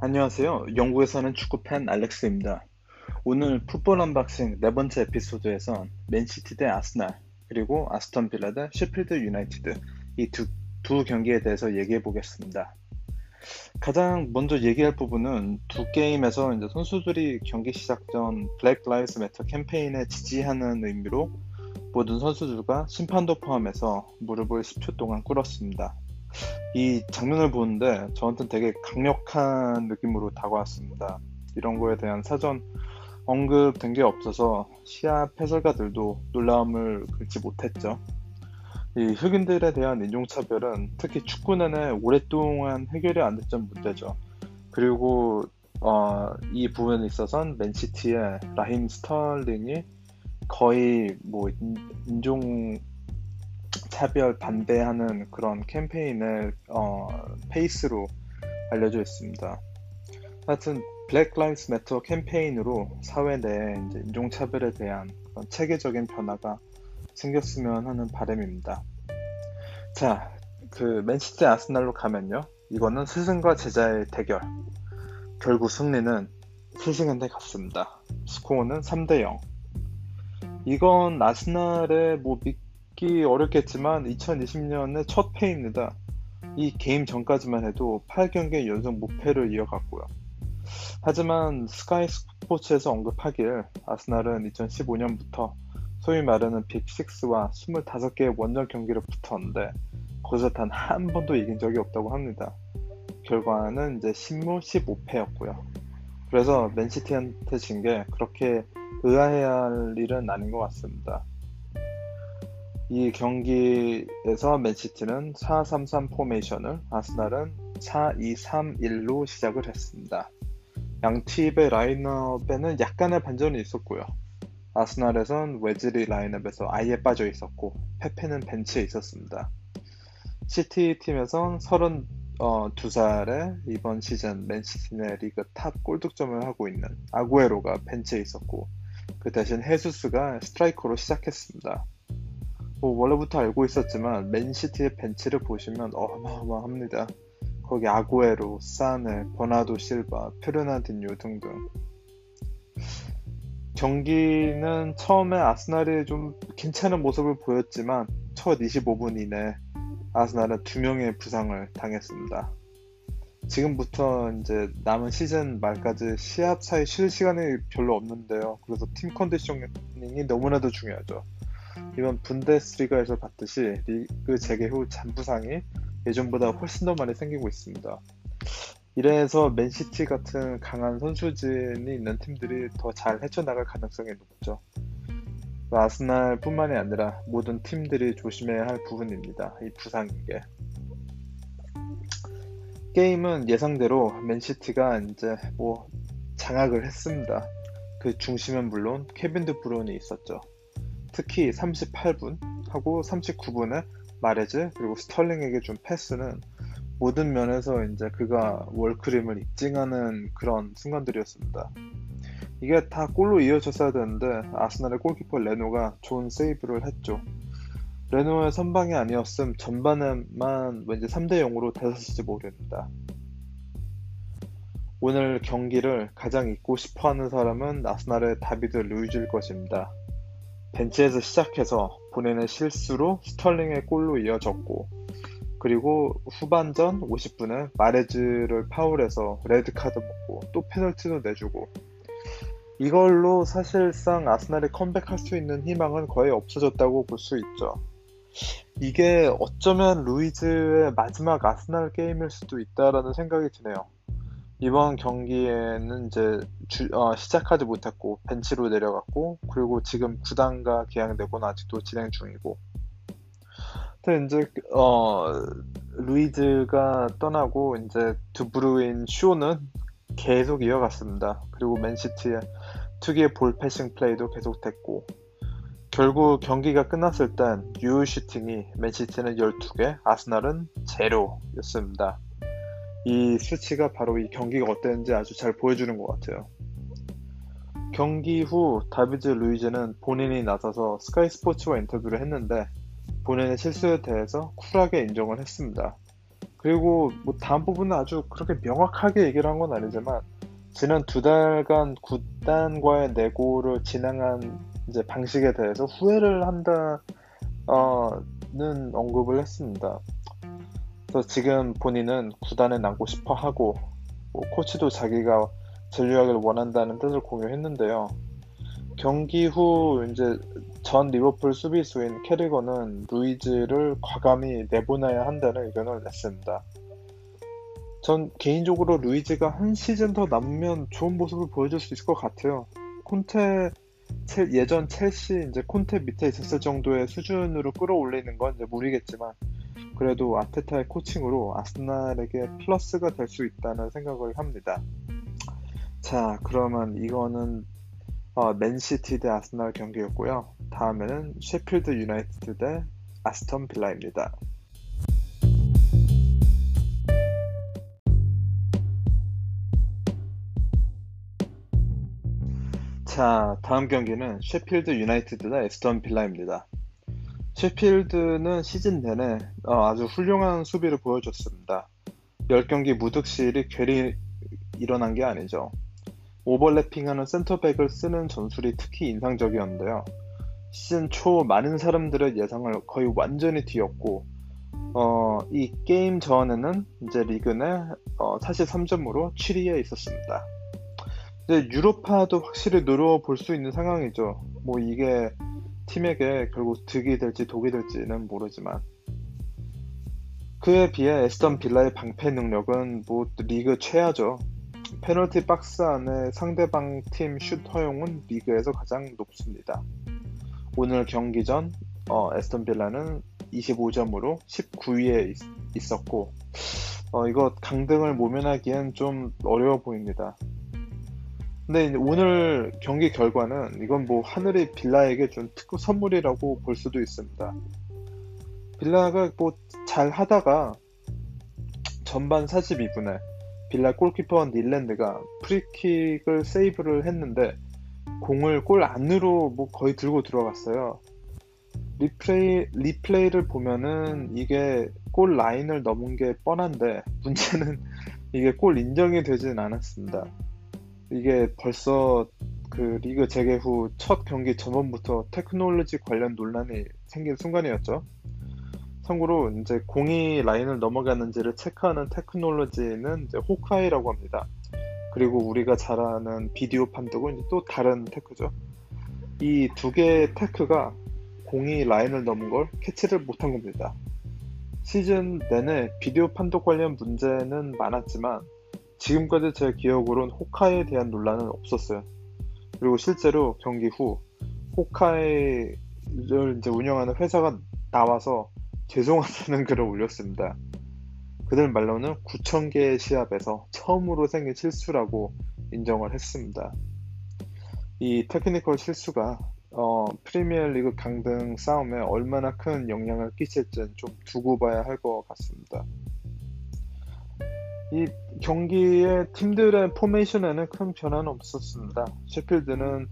안녕하세요. 영국에 사는 축구팬 알렉스입니다. 오늘 Football Unboxing 네 번째 에피소드에선 맨시티 대 아스날, 그리고 아스턴 빌라 대 셰필드 유나이티드 이두 두 경기에 대해서 얘기해 보겠습니다. 가장 먼저 얘기할 부분은 두 게임에서 이제 선수들이 경기 시작 전 Black Lives Matter 캠페인에 지지하는 의미로 모든 선수들과 심판도 포함해서 무릎을 10초 동안 꿇었습니다. 이 장면을 보는데 저한테는 되게 강력한 느낌으로 다가왔습니다. 이런 거에 대한 사전 언급된 게 없어서 시합 해설가들도 놀라움을 금치 못했죠. 이 흑인들에 대한 인종차별은 특히 축구 내내 오랫동안 해결이 안 됐던 문제죠. 그리고 어, 이 부분에 있어서는 맨시티의 라힘 스털링이 거의 뭐 인종 차별 반대하는 그런 캠페인을 어, 페이스로 알려져 있습니다. 하여튼 Black Lives Matter 캠페인으로 사회 내에 인종 차별에 대한 체계적인 변화가 생겼으면 하는 바람입니다. 자, 그 맨시티 아스날로 가면요. 이거는 스승과 제자의 대결. 결국 승리는 스승한테 갔습니다. 스코어는 3대 0. 이건 아스날의 뭐 믿기 어렵겠지만 2020년의 첫 패입니다. 이 게임 전까지만 해도 8경기 연속 무패를 이어갔고요. 하지만 스카이 스포츠에서 언급하길 아스날은 2015년부터 소위 말하는 빅6와 25개의 원정 경기를 붙었는데 거기서 단 한 번도 이긴 적이 없다고 합니다. 결과는 이제 10무 15패였고요. 그래서 맨시티한테 진 게 그렇게 의아해야 할 일은 아닌 것 같습니다. 이 경기에서 맨시티는 4-3-3 포메이션을 아스날은 4-2-3-1로 시작을 했습니다. 양 팀의 라인업에는 약간의 반전이 있었고요. 아스날에선 외질이 라인업에서 아예 빠져 있었고 페페는 벤치에 있었습니다. 시티 팀에선 32살에 이번 시즌 맨시티 내 리그 top 골득점을 하고 있는 아구에로가 벤치에 있었고 그 대신 헤수스가 스트라이커로 시작했습니다. 뭐 원래부터 알고 있었지만 맨시티의 벤치를 보시면 어마어마합니다. 거기 아구에로, 사네, 버나도 실바, 페르나딘요 등등 경기는 처음에 아스날이 좀 괜찮은 모습을 보였지만 첫 25분 이내 아스날은 두 명의 부상을 당했습니다. 지금부터 이제 남은 시즌 말까지 시합 사이 쉴 시간이 별로 없는데요. 그래서 팀 컨디셔닝이 너무나도 중요하죠. 이번 분데스리가에서 봤듯이 리그 재개 후 잔부상이 예전보다 훨씬 더 많이 생기고 있습니다. 이래서 맨시티 같은 강한 선수진이 있는 팀들이 더 잘 헤쳐나갈 가능성이 높죠. 아스날뿐만이 아니라 모든 팀들이 조심해야 할 부분입니다. 이 부상인 게. 게임은 예상대로 맨시티가 이제 뭐 장악을 했습니다. 그 중심은 물론 케빈 드 브루인이 있었죠. 특히 38분 하고 39분에 마레즈 그리고 스털링에게 준 패스는 모든 면에서 이제 그가 월클임을 입증하는 그런 순간들이었습니다. 이게 다 골로 이어졌어야 되는데 아스날의 골키퍼 레노가 좋은 세이브를 했죠. 레노의 선방이 아니었음 전반에만 왠지 3대 0으로 됐었을지 모릅니다. 오늘 경기를 가장 잊고 싶어하는 사람은 아스날의 다비드 루이즈일 것입니다. 벤치에서 시작해서 본인의 실수로 스털링의 골로 이어졌고 그리고 후반전 50분에 마레즈를 파울해서 레드카드 먹고 또 페널티도 내주고 이걸로 사실상 아스날이 컴백할 수 있는 희망은 거의 없어졌다고 볼 수 있죠. 이게 어쩌면 루이즈의 마지막 아스날 게임일 수도 있다라는 생각이 드네요. 이번 경기에는 이제 주, 어, 시작하지 못했고 벤치로 내려갔고 그리고 지금 구단과 계약되고는 아직도 진행 중이고 근데 이제 어 루이즈가 떠나고 이제 두브루인 쇼는 계속 이어갔습니다. 그리고 맨시티의 특유의 볼 패싱 플레이도 계속됐고 결국 경기가 끝났을 땐 유효 슈팅이 맨시티는 12개, 아스날은 제로였습니다. 이 수치가 바로 이 경기가 어땠는지 아주 잘 보여주는 것 같아요. 경기 후 다비드 루이즈는 본인이 나서서 스카이 스포츠와 인터뷰를 했는데 본인의 실수에 대해서 쿨하게 인정을 했습니다. 그리고 뭐 다음 부분은 아주 그렇게 명확하게 얘기를 한 건 아니지만 지난 두 달간 구단과의 내고를 진행한 이제 방식에 대해서 후회를 한다는 언급을 했습니다. 그래서 지금 본인은 구단에 남고 싶어 하고 뭐 코치도 자기가 전류하기를 원한다는 뜻을 공유했는데요. 경기 후 이제 전 리버풀 수비수인 캐리건은 루이즈를 과감히 내보내야 한다는 의견을 냈습니다. 전 개인적으로 루이즈가 한 시즌 더 남으면 좋은 모습을 보여줄 수 있을 것 같아요. 콘테 예전 첼시 이제 콘테 밑에 있었을 정도의 수준으로 끌어올리는 건 이제 무리겠지만 그래도 아테타의 코칭으로 아스날에게 플러스가 될 수 있다는 생각을 합니다. 자, 그러면 이거는 어, 맨시티 대 아스날 경기였고요. 다음에는 셰필드 유나이티드 대 아스턴 빌라입니다. 자, 다음 경기는 셰필드 유나이티드 대 에스턴 빌라입니다. 셰필드는 시즌 내내 어, 아주 훌륭한 수비를 보여줬습니다. 10경기 무득실이 괜히 일어난 게 아니죠. 오버래핑하는 센터백을 쓰는 전술이 특히 인상적이었는데요. 시즌 초 많은 사람들의 예상을 거의 완전히 뒤엎고 어, 이 게임 전에는 이제 리그 내 어, 43점으로 7위에 있었습니다. 이제 유로파도 확실히 누려 볼 수 있는 상황이죠. 뭐 이게 팀에게 결국 득이 될지 독이 될지는 모르지만 그에 비해 애스턴 빌라의 방패 능력은 뭐 리그 최하죠. 페널티 박스 안에 상대방 팀 슛 허용은 리그에서 가장 높습니다. 오늘 경기 전 어, 애스턴 빌라는 25점으로 19위에 있, 었고 어, 이거 강등을 모면하기엔 좀 어려워 보입니다. 근데 오늘 경기 결과는 이건 뭐 하늘이 빌라에게 준 특급 선물이라고 볼 수도 있습니다. 빌라가 뭐 잘 하다가 전반 42분에 빌라 골키퍼 닐랜드가 프리킥을 세이브를 했는데 공을 골 안으로 뭐 거의 들고 들어갔어요. 리플레이, 리플레이를 보면은 이게 골 라인을 넘은 게 뻔한데 문제는 이게 골 인정이 되진 않았습니다. 이게 벌써 그 리그 재개 후 첫 경기 전반부터 테크놀로지 관련 논란이 생긴 순간이었죠. 참고로 이제 공이 라인을 넘어가는지를 체크하는 테크놀로지는 이제 Hawk-Eye라고 합니다. 그리고 우리가 잘 아는 비디오 판독은 또 다른 tech죠. 이 두 개의 테크가 공이 라인을 넘은 걸 캐치를 못한 겁니다. 시즌 내내 비디오 판독 관련 문제는 많았지만 지금까지 제 기억으로는 호카이에 대한 논란은 없었어요. 그리고 실제로 경기 후 호카이를 이제 운영하는 회사가 나와서 죄송하다는 글을 올렸습니다. 그들 말로는 9,000개의 시합에서 처음으로 생긴 실수라고 인정을 했습니다. 이 technical 실수가 어, 프리미어리그 강등 싸움에 얼마나 큰 영향을 끼칠지는 좀 두고 봐야 할 것 같습니다. 이 경기의 팀들의 포메이션에는 큰 변화는 없었습니다. 셰필드는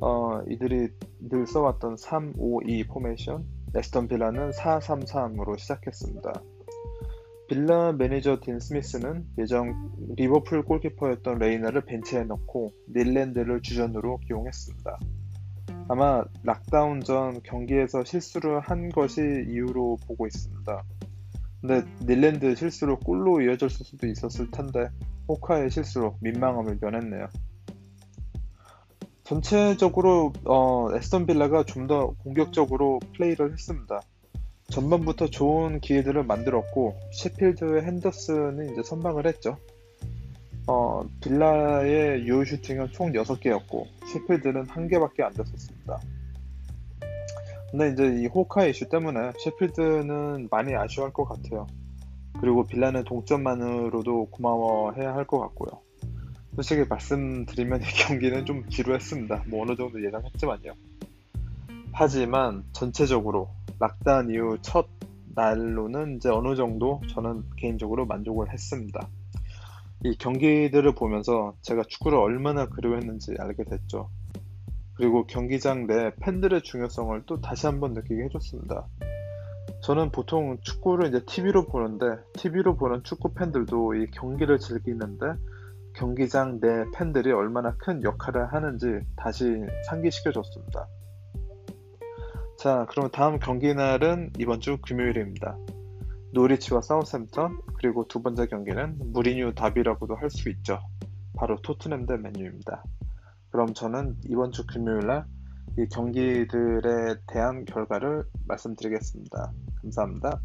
어, 이들이 늘 써왔던 3-5-2 포메이션, 애스턴 빌라는 4-3-3으로 시작했습니다. 빌라 매니저 딘 스미스는 예전 리버풀 골키퍼였던 레이나를 벤치에 넣고 닐랜드를 주전으로 기용했습니다. 아마 lockdown 전 경기에서 실수를 한 것이 이유로 보고 있습니다. 근데 닐랜드 실수로 골로 이어졌을 수도 있었을 텐데 Hawk-Eye의 실수로 민망함을 면했네요. 전체적으로 어, 애스턴 빌라가 좀 더 공격적으로 플레이를 했습니다. 전반부터 좋은 기회들을 만들었고 셰필드의 핸더슨이 이제 선방을 했죠. 어, 빌라의 유효 슈팅은 총 6개였고 셰필드는 1개밖에 안 됐었습니다. 근데 이제 이 호카 이슈 때문에 셰필드는 많이 아쉬워할 것 같아요. 그리고 빌라는 동점만으로도 고마워해야 할 것 같고요. 솔직히 말씀드리면 이 경기는 좀 지루했습니다. 뭐 어느 정도 예상했지만요. 하지만 전체적으로 락다운 이후 첫 날로는 이제 어느 정도 저는 개인적으로 만족을 했습니다. 이 경기들을 보면서 제가 축구를 얼마나 그리워했는지 알게 됐죠. 그리고 경기장 내 팬들의 중요성을 또 다시 한번 느끼게 해줬습니다. 저는 보통 축구를 이제 TV로 보는데 TV로 보는 축구 팬들도 이 경기를 즐기는데 경기장 내 팬들이 얼마나 큰 역할을 하는지 다시 상기시켜줬습니다. 자, 그럼 다음 경기 날은 이번 주 금요일입니다. 노리치와 사우샘턴 그리고 두 번째 경기는 무리뉴 다비라고도 할 수 있죠. 바로 토트넘 대 맨유입니다. 그럼 저는 이번 주 금요일 날 이 경기들에 대한 결과를 말씀드리겠습니다. 감사합니다.